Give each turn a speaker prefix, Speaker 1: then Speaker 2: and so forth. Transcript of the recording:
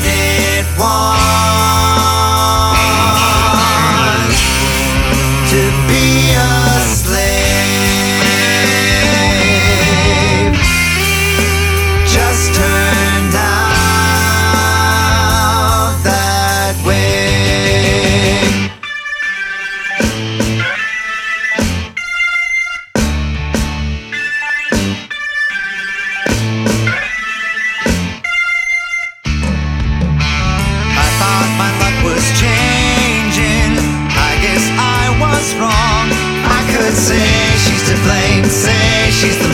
Speaker 1: minute one. Say she's to blame, say she's the